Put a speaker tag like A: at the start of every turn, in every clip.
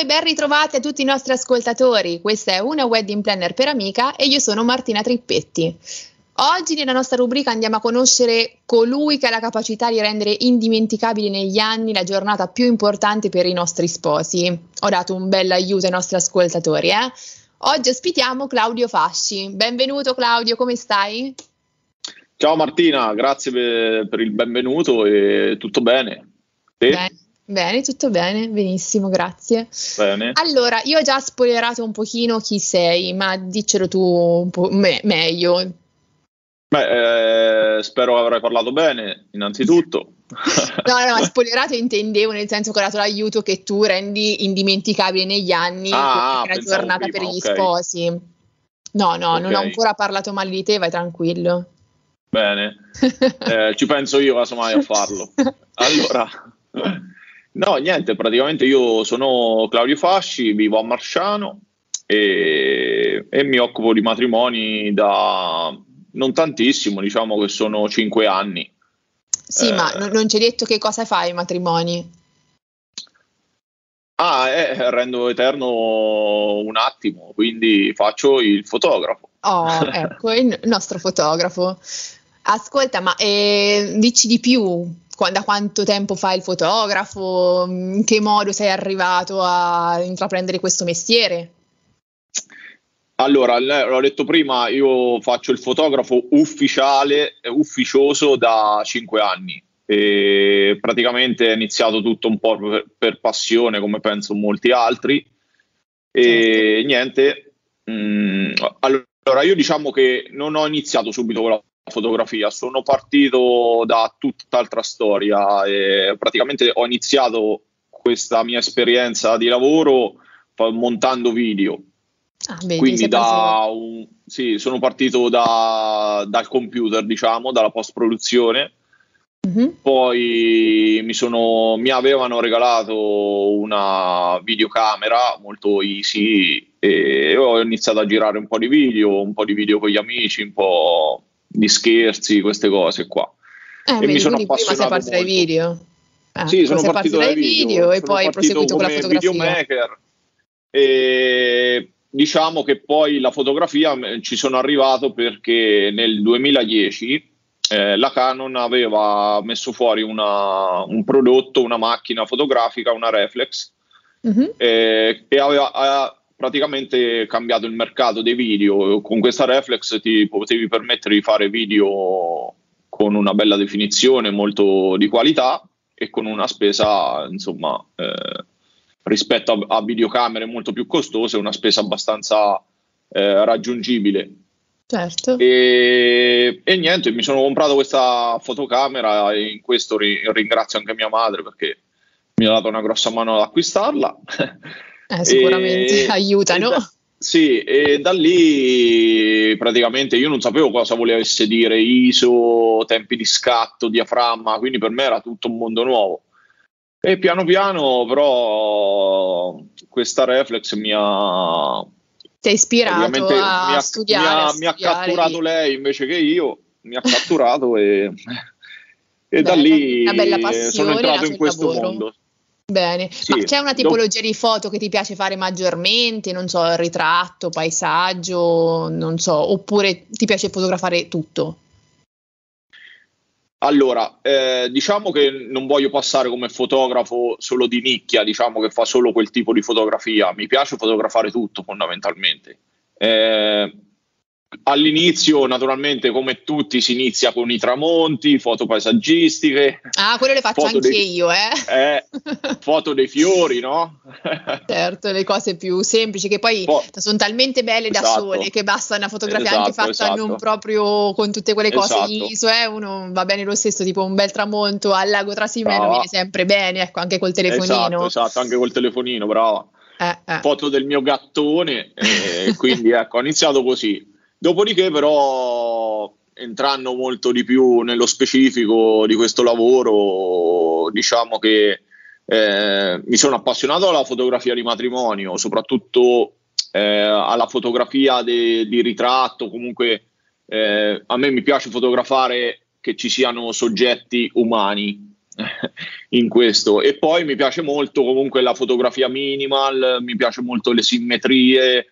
A: E ben ritrovati a tutti i nostri ascoltatori. Questa è una wedding planner per amica e io sono Martina Trippetti. Oggi nella nostra rubrica andiamo a conoscere colui che ha la capacità di rendere indimenticabili negli anni la giornata più importante per i nostri sposi. Ho dato un bel aiuto ai nostri ascoltatori, eh? Oggi ospitiamo Claudio Fasci. Benvenuto Claudio, come stai?
B: Ciao Martina, grazie per, per il benvenuto e tutto bene.
A: Te? Bene. Bene, tutto bene, benissimo, grazie. Bene. Allora, io ho già spoilerato un pochino chi sei, ma diccelo tu un po' me- meglio.
B: Beh, eh, spero avrai parlato bene, innanzitutto.
A: no, no, spoilerato intendevo nel senso che ho dato l'aiuto che tu rendi indimenticabile negli anni
B: ah,
A: la giornata prima, per gli okay. sposi. No, no, okay. non ho ancora parlato male di te, vai tranquillo.
B: Bene, eh, ci penso io casomai a farlo. Allora, no, niente, praticamente io sono Claudio Fasci, vivo a Marsciano e, e mi occupo di matrimoni da non tantissimo, diciamo che sono cinque anni.
A: Sì, eh, ma non ci hai detto che cosa fai ai matrimoni?
B: Ah, eh, rendo eterno un attimo, quindi faccio il fotografo.
A: Oh, ecco, il nostro fotografo. Ascolta, ma eh, dici di più? Da quanto tempo fai il fotografo? In che modo sei arrivato a intraprendere questo mestiere?
B: Allora, l'ho detto prima, io faccio il fotografo ufficiale, ufficioso da cinque anni. E praticamente è iniziato tutto un po' per, per passione, come penso molti altri. E certo. niente, mh, mm, allora io diciamo che non ho iniziato subito con la fotografia, sono partito da tutt'altra storia e praticamente ho iniziato questa mia esperienza di lavoro montando video Ah, beh, Quindi da un, sì, sono partito da, dal computer, diciamo, dalla post-produzione. Mm-hmm. Poi mi, sono, mi, avevano regalato una videocamera molto easy e ho iniziato a girare un po' di video, un po' di video con gli amici, un po' di scherzi, queste cose qua.
A: Eh, e vedi, mi sono appassionato prima sei partito dai video. Eh, sì, sono partito dai video, video e poi hai proseguito con la fotografia. Videomaker
B: e diciamo che poi la fotografia eh, ci sono arrivato perché nel 2010 eh, la Canon aveva messo fuori una, un prodotto, una macchina fotografica, una reflex, mm-hmm. eh, e aveva praticamente cambiato il mercato dei video. Con questa reflex ti potevi permettere di fare video con una bella definizione, molto di qualità e con una spesa insomma eh, rispetto a, a videocamere molto più costose, una spesa abbastanza eh, raggiungibile.
A: Certo.
B: E, e, niente, mi sono comprato questa fotocamera e in questo ri, ringrazio anche mia madre perché mi ha dato una grossa mano ad acquistarla.
A: Eh, sicuramente e, aiutano.
B: E da, sì, e da lì praticamente io non sapevo cosa volesse dire ISO, tempi di scatto, diaframma, quindi per me era tutto un mondo nuovo. E piano piano però questa reflex mi ha...
A: Ti ha ispirato a mi
B: ha,
A: studiare.
B: Mi ha,
A: a
B: mi ha catturato lei invece che io, mi ha catturato e, e Beh, da lì sono entrato in questo lavoro. mondo.
A: Bene, sì, ma c'è una tipologia di foto che ti piace fare maggiormente? Non so, ritratto, paesaggio, non so, oppure ti piace fotografare tutto?
B: Allora, eh, diciamo che non voglio passare come fotografo solo di nicchia, diciamo che fa solo quel tipo di fotografia. Mi piace fotografare tutto fondamentalmente. Eh, All'inizio, naturalmente, come tutti, si inizia con i tramonti, foto paesaggistiche.
A: Ah, quello le faccio anche dei, io, eh?
B: eh? Foto dei fiori, no?
A: certo, le cose più semplici che poi po- sono talmente belle esatto. da sole che basta una fotografia esatto, anche fatta esatto. non proprio con tutte quelle cose esatto. in ISO, eh? Uno va bene lo stesso, tipo un bel tramonto al lago Trasimeno viene sempre bene, ecco, anche col telefonino.
B: Esatto, esatto, anche col telefonino, brava. Eh, eh. Foto del mio gattone, eh, quindi ecco, ho iniziato così Dopodiché, però, entrando molto di più nello specifico di questo lavoro, diciamo che eh, mi sono appassionato alla fotografia di matrimonio, soprattutto eh, alla fotografia de, di ritratto. Comunque, eh, a me mi piace fotografare che ci siano soggetti umani in questo. E poi mi piace molto comunque la fotografia minimal, mi piace molto le simmetrie,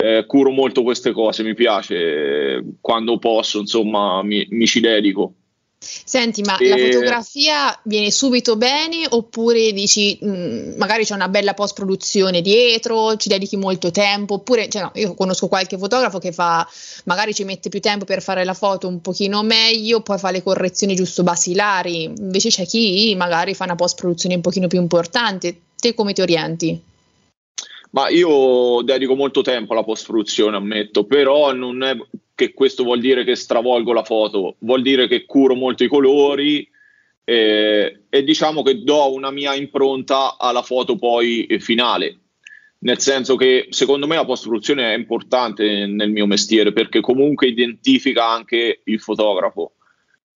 B: eh, curo molto queste cose, mi piace, quando posso, insomma, mi, mi ci dedico.
A: Senti, ma e... la fotografia viene subito bene oppure dici mh, mm, magari c'è una bella post produzione dietro, ci dedichi molto tempo oppure cioè no, io conosco qualche fotografo che fa magari ci mette più tempo per fare la foto un pochino meglio, poi fa le correzioni giusto basilari, invece c'è chi magari fa una post produzione un pochino più importante. Te come ti orienti?
B: Ma io dedico molto tempo alla post produzione, ammetto, però non è che questo vuol dire che stravolgo la foto, vuol dire che curo molto i colori eh, e diciamo che do una mia impronta alla foto poi finale. Nel senso che secondo me la post-produzione è importante nel mio mestiere perché comunque identifica anche il fotografo.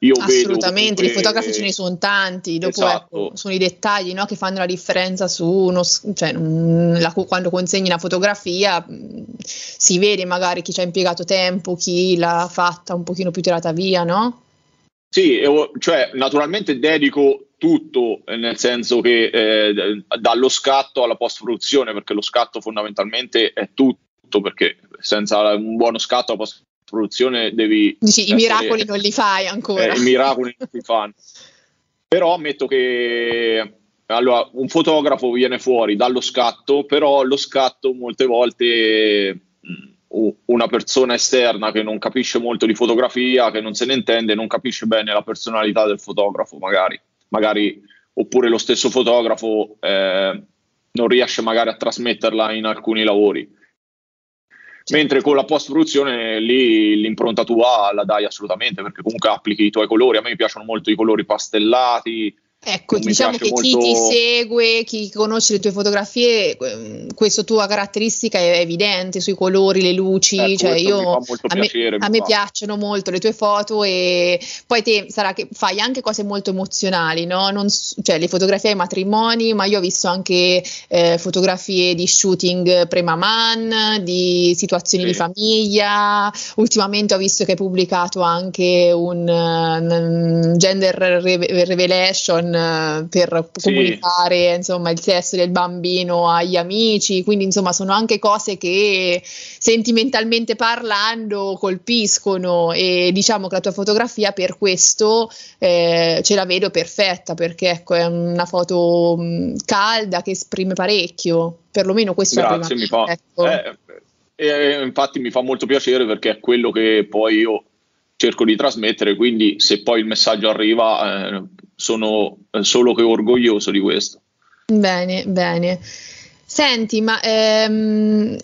A: Io Assolutamente, i fotografi ce ne sono tanti, dopo esatto. ecco, sono i dettagli no, che fanno la differenza su uno, cioè, la, quando consegni una fotografia si vede magari chi ci ha impiegato tempo, chi l'ha fatta un pochino più tirata via, no?
B: Sì, cioè naturalmente dedico tutto, nel senso che eh, dallo scatto alla post-produzione, perché lo scatto fondamentalmente è tutto, perché senza un buono scatto la post produzione devi...
A: Dici, i miracoli non li fai ancora.
B: Eh, I miracoli non li fanno. Però ammetto che allora, un fotografo viene fuori dallo scatto, però lo scatto molte volte mm, una persona esterna che non capisce molto di fotografia, che non se ne intende, non capisce bene la personalità del fotografo, magari, magari oppure lo stesso fotografo eh, non riesce magari a trasmetterla in alcuni lavori. Mentre con la post produzione lì l'impronta tua la dai assolutamente perché comunque applichi i tuoi colori. A me piacciono molto i colori pastellati,
A: Ecco, diciamo che molto... chi ti segue, chi conosce le tue fotografie, ehm, questa tua caratteristica è evidente sui colori, le luci, eh, cioè io, a, me, a me piacciono molto le tue foto e poi te sarà che fai anche cose molto emozionali, no? Non, cioè le fotografie ai matrimoni, ma io ho visto anche eh, fotografie di shooting premaman, di situazioni sì. di famiglia, ultimamente ho visto che hai pubblicato anche un, un gender revelation eh, per comunicare sì. insomma, il sesso del bambino agli amici, quindi insomma sono anche cose che sentimentalmente parlando colpiscono e diciamo che la tua fotografia per questo eh, ce la vedo perfetta perché ecco è una foto mm, calda che esprime parecchio, perlomeno questo
B: Grazie,
A: è
B: mi fa, ecco. eh, eh, infatti mi fa molto piacere perché è quello che poi io cerco di trasmettere, quindi se poi il messaggio arriva eh, sono eh, solo che orgoglioso di questo.
A: Bene, bene. Senti, ma ehm,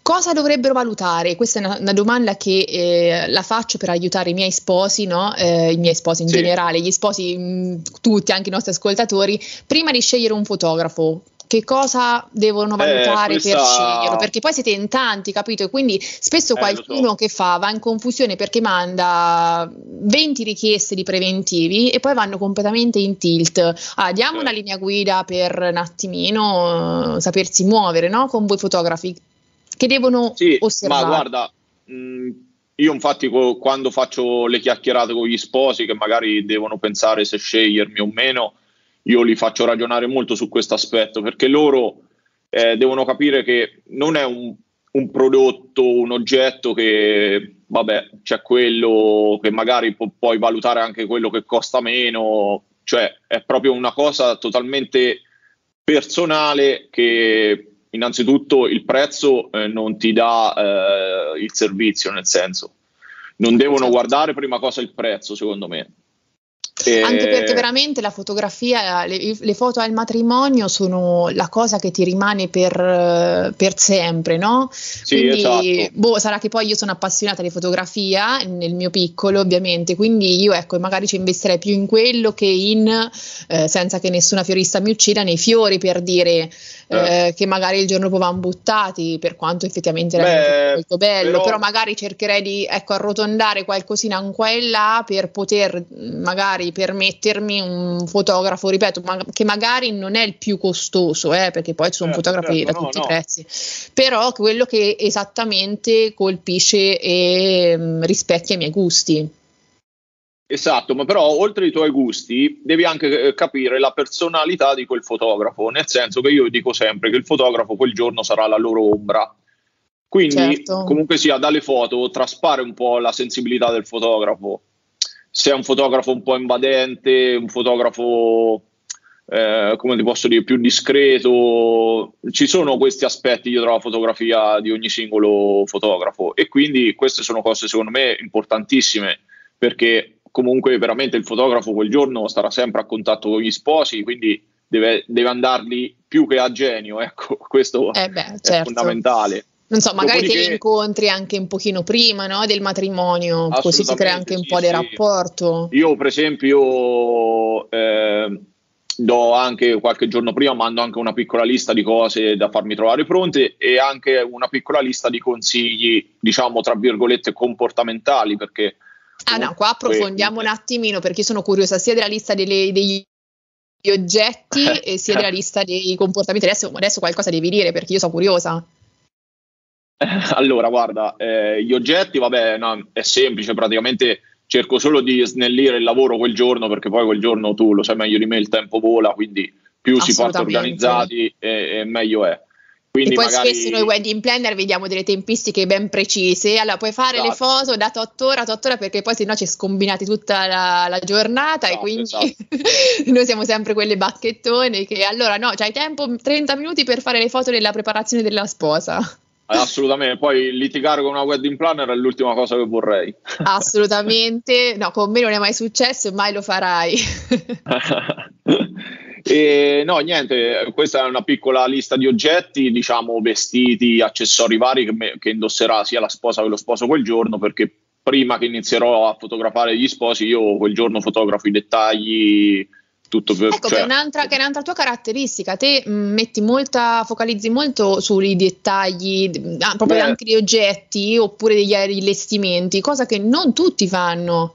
A: cosa dovrebbero valutare? Questa è una, una domanda che eh, la faccio per aiutare i miei sposi, no? eh, i miei sposi in sì. generale, gli sposi, mh, mm, tutti, anche i nostri ascoltatori, prima di scegliere un fotografo che cosa devono eh, valutare eh, questa... per sceglierlo, perché poi siete in tanti, capito? E quindi spesso eh, qualcuno so. che fa va in confusione perché manda 20 richieste di preventivi e poi vanno completamente in tilt. Ah, diamo eh. una linea guida per un attimino uh, sapersi muovere, no? Con voi fotografi che devono sì, osservare.
B: Ma guarda, mh, mm, io infatti co- quando faccio le chiacchierate con gli sposi che magari devono pensare se scegliermi o meno, io li faccio ragionare molto su questo aspetto perché loro eh, devono capire che non è un, un, prodotto, un oggetto che, vabbè, c'è quello che magari pu- puoi valutare anche quello che costa meno, cioè è proprio una cosa totalmente personale che innanzitutto il prezzo eh, non ti dà eh, il servizio, nel senso non devono certo. guardare prima cosa il prezzo, secondo me.
A: E... Anche perché veramente la fotografia, le, le, foto al matrimonio sono la cosa che ti rimane per, per sempre, no?
B: Sì, quindi, esatto.
A: boh, sarà che poi io sono appassionata di fotografia nel mio piccolo, ovviamente, quindi io ecco, magari ci investirei più in quello che in, eh, senza che nessuna fiorista mi uccida, nei fiori per dire eh. eh, che magari il giorno dopo vanno buttati, per quanto effettivamente era Beh, molto bello, però... però... magari cercherei di ecco, arrotondare qualcosina in qua e là per poter magari permettermi un fotografo, ripeto, ma, che magari non è il più costoso, eh, perché poi ci sono certo, fotografi certo, da no, tutti no. i prezzi, però quello che esattamente colpisce e mh, rispecchia i miei gusti.
B: Esatto, ma però oltre ai tuoi gusti devi anche eh, capire la personalità di quel fotografo, nel senso che io dico sempre che il fotografo quel giorno sarà la loro ombra. Quindi certo. comunque sia dalle foto traspare un po' la sensibilità del fotografo. Se è un fotografo un po' invadente, un fotografo eh, come ti posso dire, più discreto. Ci sono questi aspetti dietro la fotografia di ogni singolo fotografo e quindi queste sono cose secondo me importantissime perché comunque veramente il fotografo quel giorno starà sempre a contatto con gli sposi, quindi deve, deve andarli più che a genio, ecco, questo eh beh, certo. è fondamentale.
A: Non so, magari Dopodiché, te li incontri anche un pochino prima no, del matrimonio, così si crea anche un po' sì. di rapporto.
B: Io per esempio eh, do anche qualche giorno prima, mando anche una piccola lista di cose da farmi trovare pronte e anche una piccola lista di consigli, diciamo, tra virgolette, comportamentali, perché
A: Ah no, qua approfondiamo un attimino perché sono curiosa sia della lista delle, degli oggetti e sia della lista dei comportamenti. Adesso, adesso, qualcosa devi dire perché io sono curiosa.
B: Allora, guarda, eh, gli oggetti, vabbè, no, è semplice, praticamente cerco solo di snellire il lavoro quel giorno perché poi quel giorno tu lo sai meglio di me, il tempo vola, quindi più si parte organizzati e, e meglio è. Quindi
A: e poi
B: magari...
A: spesso noi wedding planner vediamo delle tempistiche ben precise, allora puoi fare esatto. le foto da 8 ore a 8 ore perché poi se no ci scombinati tutta la, la giornata esatto, e quindi esatto. noi siamo sempre quelle bacchettone che allora no, c'hai tempo 30 minuti per fare le foto della preparazione della sposa.
B: Eh, assolutamente, poi litigare con una wedding planner è l'ultima cosa che vorrei.
A: Assolutamente, no, con me non è mai successo e mai lo farai.
B: E no, niente, questa è una piccola lista di oggetti, diciamo vestiti, accessori vari che, me, che indosserà sia la sposa che lo sposo quel giorno, perché prima che inizierò a fotografare gli sposi, io quel giorno fotografo i dettagli. Tutto per,
A: ecco, cioè, che, è un'altra, che è un'altra tua caratteristica, te mm, metti molta, focalizzi molto sui dettagli, ah, proprio beh, anche di oggetti oppure degli allestimenti, cosa che non tutti fanno.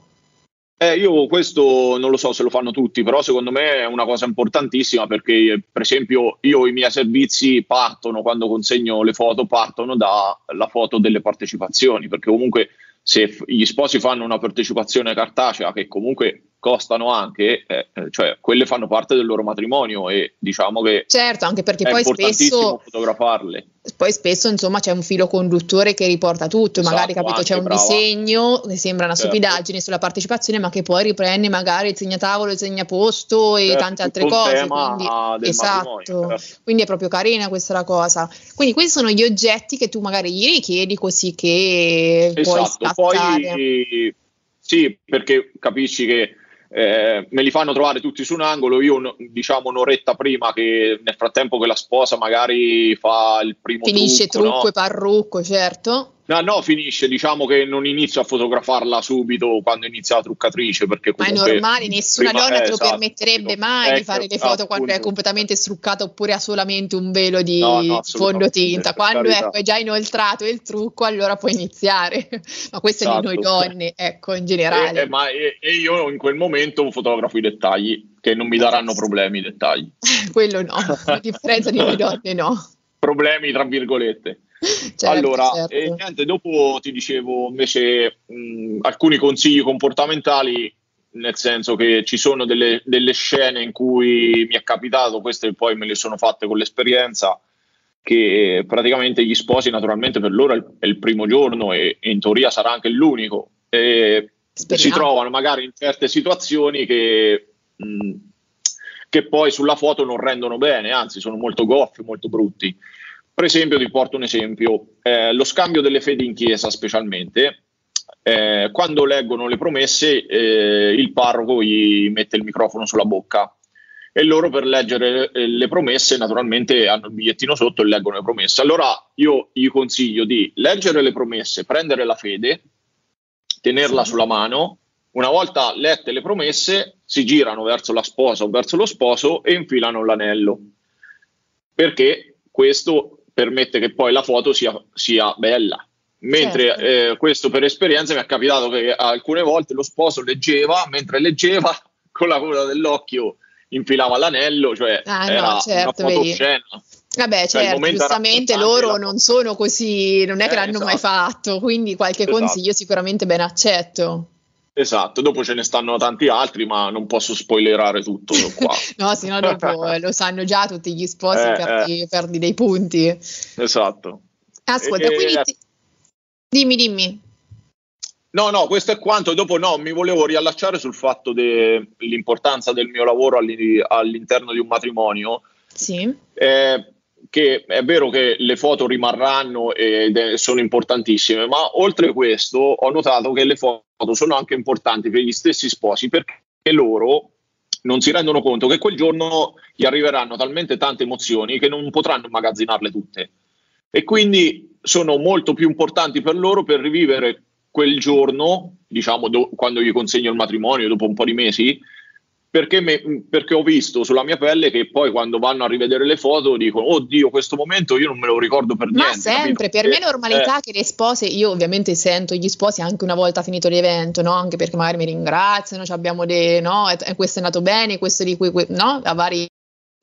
B: Eh, io questo non lo so se lo fanno tutti, però secondo me è una cosa importantissima perché, per esempio, io i miei servizi partono quando consegno le foto, partono dalla foto delle partecipazioni, perché comunque se gli sposi fanno una partecipazione cartacea che comunque costano anche, eh, eh, cioè quelle fanno parte del loro matrimonio e diciamo che
A: certo, anche perché poi spesso
B: fotografarle.
A: Poi spesso insomma c'è un filo conduttore che riporta tutto, esatto, magari capito c'è un brava. disegno che sembra una certo. stupidaggine sulla partecipazione, ma che poi riprende magari il segnatavolo, il segnaposto e certo, tante altre cose. Quindi, esatto, certo. quindi è proprio carina questa la cosa. Quindi questi sono gli oggetti che tu magari gli richiedi così che esatto, puoi
B: poi sì, perché capisci che eh, me li fanno trovare tutti su un angolo, io diciamo un'oretta prima che nel frattempo che la sposa magari fa il primo
A: Finisce
B: trucco,
A: trucco
B: no?
A: e parrucco, certo.
B: No, no, finisce, diciamo che non inizio a fotografarla subito quando inizia la truccatrice, perché
A: Ma è normale, nessuna prima, donna eh, te lo esatto, permetterebbe mai ecco, di fare le foto appunto. quando è completamente struccata oppure ha solamente un velo di no, no, fondotinta. Quando ecco, è già inoltrato il trucco, allora puoi iniziare. ma questo esatto. è di noi esatto. donne, ecco, in generale.
B: E, eh, ma, e, e io in quel momento fotografo i dettagli, che non mi daranno problemi i dettagli.
A: Quello no, a differenza di noi donne no.
B: Problemi tra virgolette. Certo, allora, certo. E niente, dopo ti dicevo invece mh, alcuni consigli comportamentali, nel senso che ci sono delle, delle, scene in cui mi è capitato, queste poi me le sono fatte con l'esperienza, che praticamente gli sposi naturalmente per loro è il, è il primo giorno e, e, in teoria sarà anche l'unico. E si trovano magari in certe situazioni che, mh, che poi sulla foto non rendono bene, anzi sono molto goffi, molto brutti. Per esempio, ti porto un esempio, eh, lo scambio delle fedi in chiesa specialmente, eh, quando leggono le promesse eh, il parroco gli mette il microfono sulla bocca e loro per leggere eh, le promesse naturalmente hanno il bigliettino sotto e leggono le promesse. Allora io gli consiglio di leggere le promesse, prendere la fede, tenerla sulla mano, una volta lette le promesse si girano verso la sposa o verso lo sposo e infilano l'anello. Perché questo permette che poi la foto sia, sia bella. Mentre certo. eh, questo per esperienza mi è capitato che alcune volte lo sposo leggeva, mentre leggeva con la coda dell'occhio infilava l'anello, cioè ah, era no, certo, una fotoscena.
A: Vabbè, cioè, certo, giustamente loro non sono così, non è che eh, l'hanno esatto. mai fatto, quindi qualche esatto. consiglio sicuramente ben accetto.
B: Esatto, dopo ce ne stanno tanti altri, ma non posso spoilerare tutto qua.
A: no, se no dopo lo sanno già tutti gli sposi, eh, perdi, eh. perdi, dei punti.
B: Esatto.
A: Ascolta, e, quindi... Ti... Dimmi, dimmi.
B: No, no, questo è quanto. Dopo no, mi volevo riallacciare sul fatto dell'importanza del mio lavoro all'interno di un matrimonio.
A: Sì.
B: Eh, che è vero che le foto rimarranno e sono importantissime, ma oltre questo ho notato che le foto sono anche importanti per gli stessi sposi perché loro non si rendono conto che quel giorno gli arriveranno talmente tante emozioni che non potranno immagazzinarle tutte. E quindi sono molto più importanti per loro per rivivere quel giorno, diciamo do, quando gli consegno il matrimonio dopo un po' di mesi, perché, me, perché, ho visto sulla mia pelle che poi quando vanno a rivedere le foto dicono oddio questo momento io non me lo ricordo per niente.
A: Ma sempre, capito? per me è normalità eh. che le spose, io ovviamente sento gli sposi anche una volta finito l'evento, no? anche perché magari mi ringraziano, abbiamo dei, no, questo è andato bene, questo di cui, no? a vari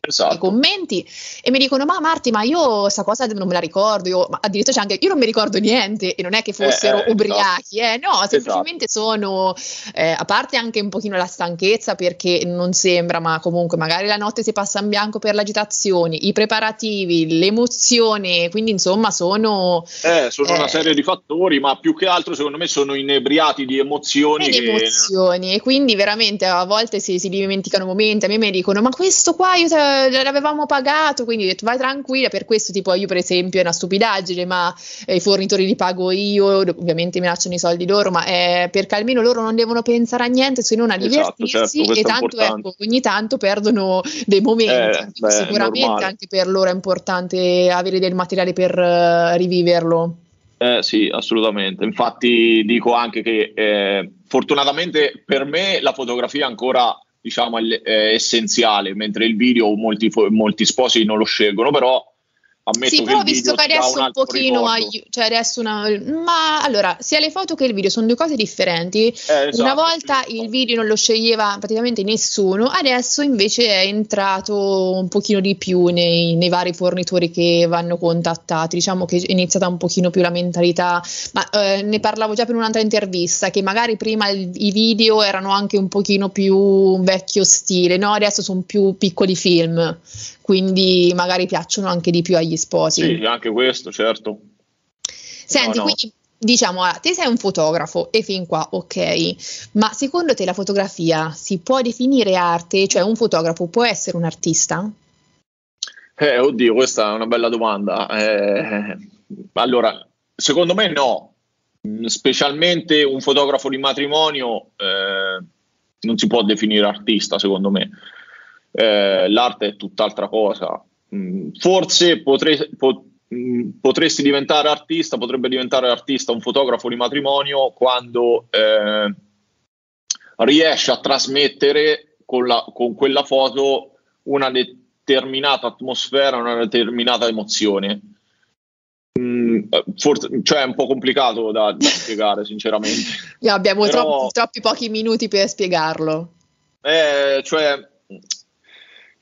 A: esatto. i commenti e mi dicono ma Marti ma io questa cosa non me la ricordo io, ma addirittura c'è anche io non mi ricordo niente e non è che fossero eh, eh, ubriachi eh, no esatto. semplicemente esatto. sono eh, a parte anche un pochino la stanchezza perché non sembra ma comunque magari la notte si passa in bianco per l'agitazione i preparativi l'emozione quindi insomma sono
B: eh, sono una eh, serie di fattori ma più che altro secondo me sono inebriati di emozioni
A: di che... emozioni e quindi veramente a volte si, si dimenticano momenti a me mi dicono ma questo qua io te l'avevamo pagato, quindi ho detto vai tranquilla, per questo tipo io per esempio è una stupidaggine, ma eh, i fornitori li pago io, ovviamente mi lasciano i soldi loro, ma è perché almeno loro non devono pensare a niente se non a esatto, divertirsi certo, e tanto ecco, ogni tanto perdono dei momenti, eh, beh, sicuramente anche per loro è importante avere del materiale per uh, riviverlo.
B: Eh, sì, assolutamente. Infatti dico anche che eh, fortunatamente per me la fotografia ancora diciamo, è essenziale, mentre il video molti, molti sposi non lo scelgono, però Ammetto
A: sì, però ho visto che adesso un, un pochino aiuta, cioè adesso una, ma allora, sia le foto che il video sono due cose differenti. Eh, esatto, una volta il video non lo sceglieva praticamente nessuno, adesso invece è entrato un pochino di più nei, nei vari fornitori che vanno contattati. Diciamo che è iniziata un pochino più la mentalità, ma eh, ne parlavo già per un'altra intervista che magari prima il, i video erano anche un pochino più vecchio stile, no? Adesso sono più piccoli film quindi magari piacciono anche di più agli sposi.
B: Sì, anche questo, certo.
A: Senti, no, no. quindi diciamo, te sei un fotografo e fin qua ok, ma secondo te la fotografia si può definire arte? Cioè un fotografo può essere un artista?
B: Eh, oddio, questa è una bella domanda. Eh, allora, secondo me no, specialmente un fotografo di matrimonio eh, non si può definire artista, secondo me eh, l'arte è tutt'altra cosa. Mm, forse potre, po, mm, potresti diventare artista, potrebbe diventare artista un fotografo di matrimonio quando eh, riesce a trasmettere con, la, con quella foto una determinata atmosfera, una determinata emozione. Mm, forse, cioè è un po' complicato da, da spiegare, sinceramente.
A: abbiamo Però, troppi, troppi pochi minuti per spiegarlo.
B: Eh, cioè,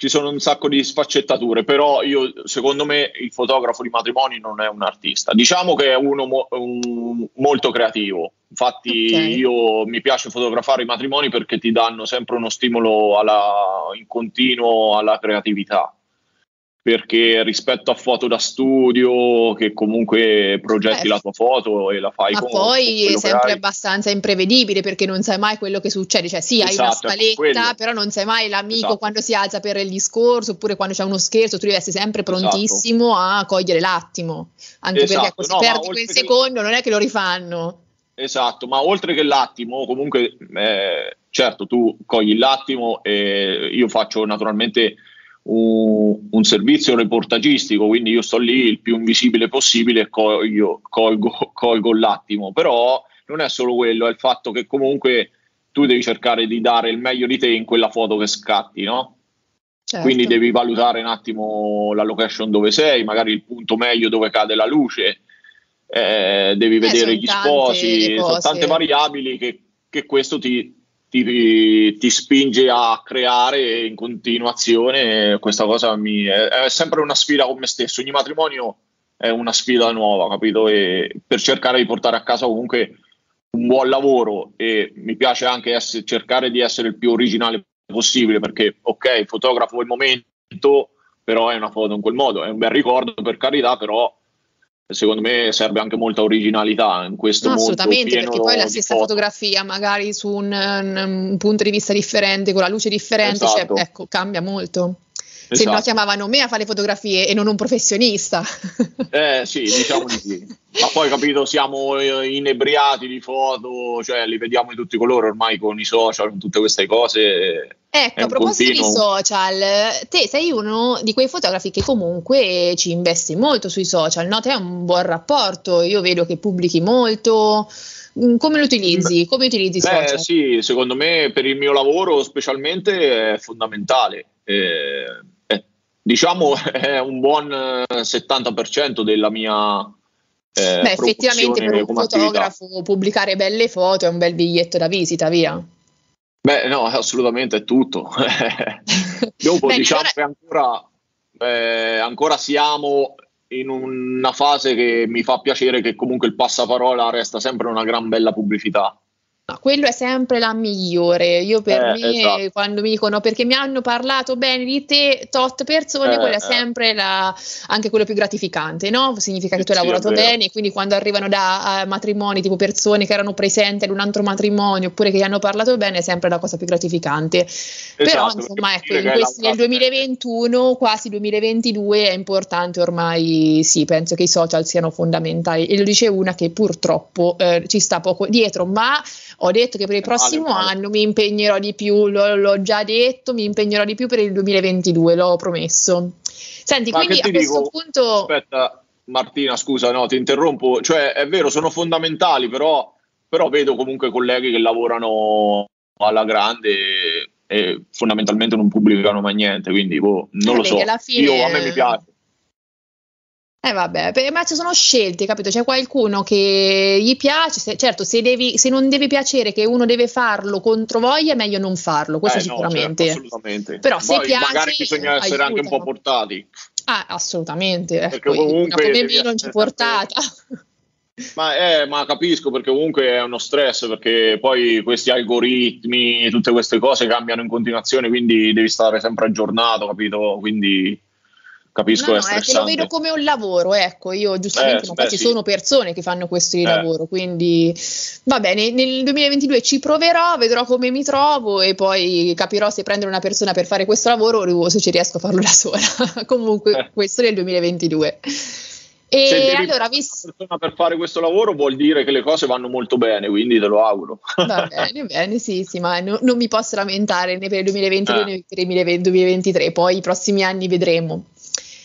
B: ci sono un sacco di sfaccettature, però io, secondo me il fotografo di matrimoni non è un artista. Diciamo che è uno mo- un, molto creativo. Infatti okay. io mi piace fotografare i matrimoni perché ti danno sempre uno stimolo alla, in continuo alla creatività perché rispetto a foto da studio che comunque progetti eh, la tua foto e la fai
A: ma
B: con
A: poi è sempre abbastanza imprevedibile perché non sai mai quello che succede cioè sì esatto, hai una esatto, scaletta però non sai mai l'amico esatto. quando si alza per il discorso oppure quando c'è uno scherzo tu devi essere sempre esatto. prontissimo esatto. a cogliere l'attimo anche perché ecco, se no, perdi quel che... secondo non è che lo rifanno
B: esatto ma oltre che l'attimo comunque eh, certo tu cogli l'attimo e io faccio naturalmente un, servizio reportagistico, quindi io sto lì il più invisibile possibile e colgo, colgo, colgo l'attimo, però non è solo quello, è il fatto che comunque tu devi cercare di dare il meglio di te in quella foto che scatti, no? Certo. Quindi devi valutare un attimo la location dove sei, magari il punto meglio dove cade la luce, eh, devi eh, vedere gli sposi, sono tante variabili che, che questo ti, ti, ti, spinge a creare in continuazione. Questa cosa mi, è, è, sempre una sfida con me stesso. Ogni matrimonio è una sfida nuova, capito? E per cercare di portare a casa comunque un buon lavoro e mi piace anche essere, cercare di essere il più originale possibile perché ok, fotografo il momento, però è una foto in quel modo, è un bel ricordo per carità, però secondo me serve anche molta originalità in questo no,
A: assolutamente perché poi la stessa foto. fotografia magari su un, un, punto di vista differente con la luce differente cioè, esatto. cioè, ecco cambia molto esatto. se no chiamavano me a fare fotografie e non un professionista
B: eh sì diciamo di sì ma poi capito siamo eh, inebriati di foto cioè li vediamo di tutti i colori ormai con i social con tutte queste cose
A: Ecco, a proposito continuo... di social, te sei uno di quei fotografi che comunque ci investi molto sui social, no? Te hai un buon rapporto, io vedo che pubblichi molto. Mm, come lo utilizzi? Come utilizzi i social?
B: sì, secondo me per il mio lavoro specialmente è fondamentale. Eh, eh, diciamo è un buon 70% della mia
A: eh, Beh, effettivamente per un fotografo attività. pubblicare belle foto è un bel biglietto da visita, via.
B: Beh, no, assolutamente è tutto. Dopo Beh, diciamo allora... che ancora, eh, ancora siamo in una fase che mi fa piacere che comunque il passaparola resta sempre una gran bella pubblicità.
A: No, quello è sempre la migliore. Io per eh, me, esatto. quando mi dicono perché mi hanno parlato bene di te, tot persone, eh, quella è eh. sempre la, anche quello più gratificante, no? Significa che tu hai sì, lavorato bene, quindi quando arrivano da uh, matrimoni, tipo persone che erano presenti ad un altro matrimonio, oppure che gli hanno parlato bene, è sempre la cosa più gratificante. Esatto, Però, insomma, ecco, in questi, nel 2021, quasi 2022, è importante ormai, sì, penso che i social siano fondamentali. E lo dice una che purtroppo eh, ci sta poco dietro, ma ho detto che per il prossimo vale, vale. anno mi impegnerò di più, l'ho, l'ho, già detto, mi impegnerò di più per il 2022, l'ho promesso. Senti, Ma quindi a questo dico, punto...
B: Aspetta, Martina, scusa, no, ti interrompo. Cioè, è vero, sono fondamentali, però, però vedo comunque colleghi che lavorano alla grande e fondamentalmente non pubblicano mai niente, quindi boh, non eh, lo so. Fine... Io, a me mi piace.
A: Eh vabbè, ma ci sono scelte, capito? C'è qualcuno che gli piace, se, certo, se, devi, se, non deve piacere che uno deve farlo contro voglia, è meglio non farlo, questo eh, sicuramente. No, certo,
B: assolutamente.
A: Però Poi, se piace,
B: magari bisogna essere aiutano. anche un po' portati.
A: Ah, assolutamente. Perché ecco, comunque come me non ci portata.
B: Ma, eh, ma, capisco perché comunque è uno stress perché poi questi algoritmi, tutte queste cose cambiano in continuazione, quindi devi stare sempre aggiornato, capito? Quindi capisco
A: no, no, è che lo vedo come un lavoro, ecco, io giustamente, eh, beh, ci sì. sono persone che fanno questo di eh. lavoro, quindi va bene, nel 2022 ci proverò, vedrò come mi trovo e poi capirò se prendere una persona per fare questo lavoro o se ci riesco a farlo da sola. Comunque eh. questo nel 2022.
B: E se allora, visto... persona per fare questo lavoro vuol dire che le cose vanno molto bene, quindi te lo auguro.
A: Va bene, bene, sì, sì, ma no, non mi posso lamentare né per il 2022 eh. né per il 2023, poi i prossimi anni vedremo.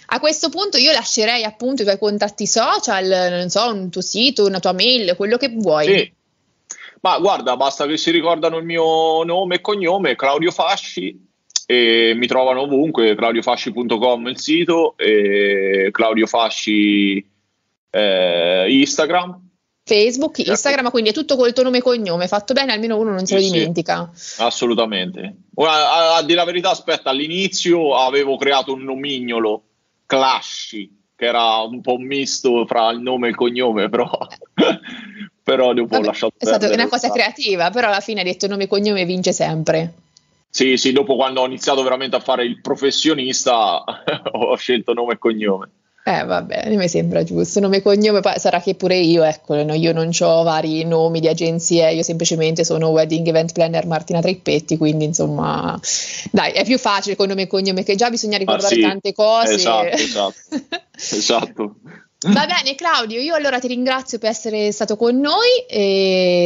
A: A questo punto io lascerei appunto i tuoi contatti social, non so, un tuo sito, una tua mail, quello che vuoi. Sì.
B: Ma guarda, basta che si ricordano il mio nome e cognome, Claudio Fasci, e mi trovano ovunque, claudiofasci.com il sito, e Claudio Fasci eh, Instagram.
A: Facebook, certo. Instagram, quindi è tutto col tuo nome e cognome, fatto bene, almeno uno non se lo dimentica.
B: Sì, assolutamente. Ora, a, a dire la verità, aspetta, all'inizio avevo creato un nomignolo Clashy, che era un po' misto fra il nome e il cognome, però, però dopo Vabbè, ho lasciato
A: È stata una cosa creativa, però alla fine hai detto nome e cognome vince sempre.
B: Sì, sì, dopo quando ho iniziato veramente a fare il professionista ho scelto nome e cognome.
A: Eh, va bene, mi sembra giusto. Nome e cognome, sarà che pure io, ecco, no, io non ho vari nomi di agenzie, io semplicemente sono Wedding Event Planner Martina Trippetti, quindi insomma, dai, è più facile con nome e cognome che già bisogna ricordare ah, sì, tante cose.
B: Esatto, esatto. esatto.
A: Va bene Claudio, io allora ti ringrazio per essere stato con noi,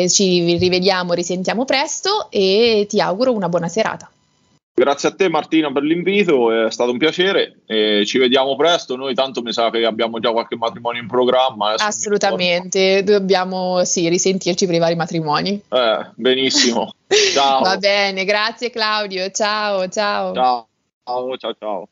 A: ci rivediamo, risentiamo presto e ti auguro una buona serata.
B: Grazie a te Martina per l'invito, è stato un piacere e ci vediamo presto. Noi tanto mi sa che abbiamo già qualche matrimonio in programma.
A: Assolutamente, dobbiamo sì, risentirci per i vari matrimoni.
B: Eh, benissimo. Ciao.
A: Va bene, grazie Claudio. Ciao.
B: Ciao, ciao, ciao. ciao.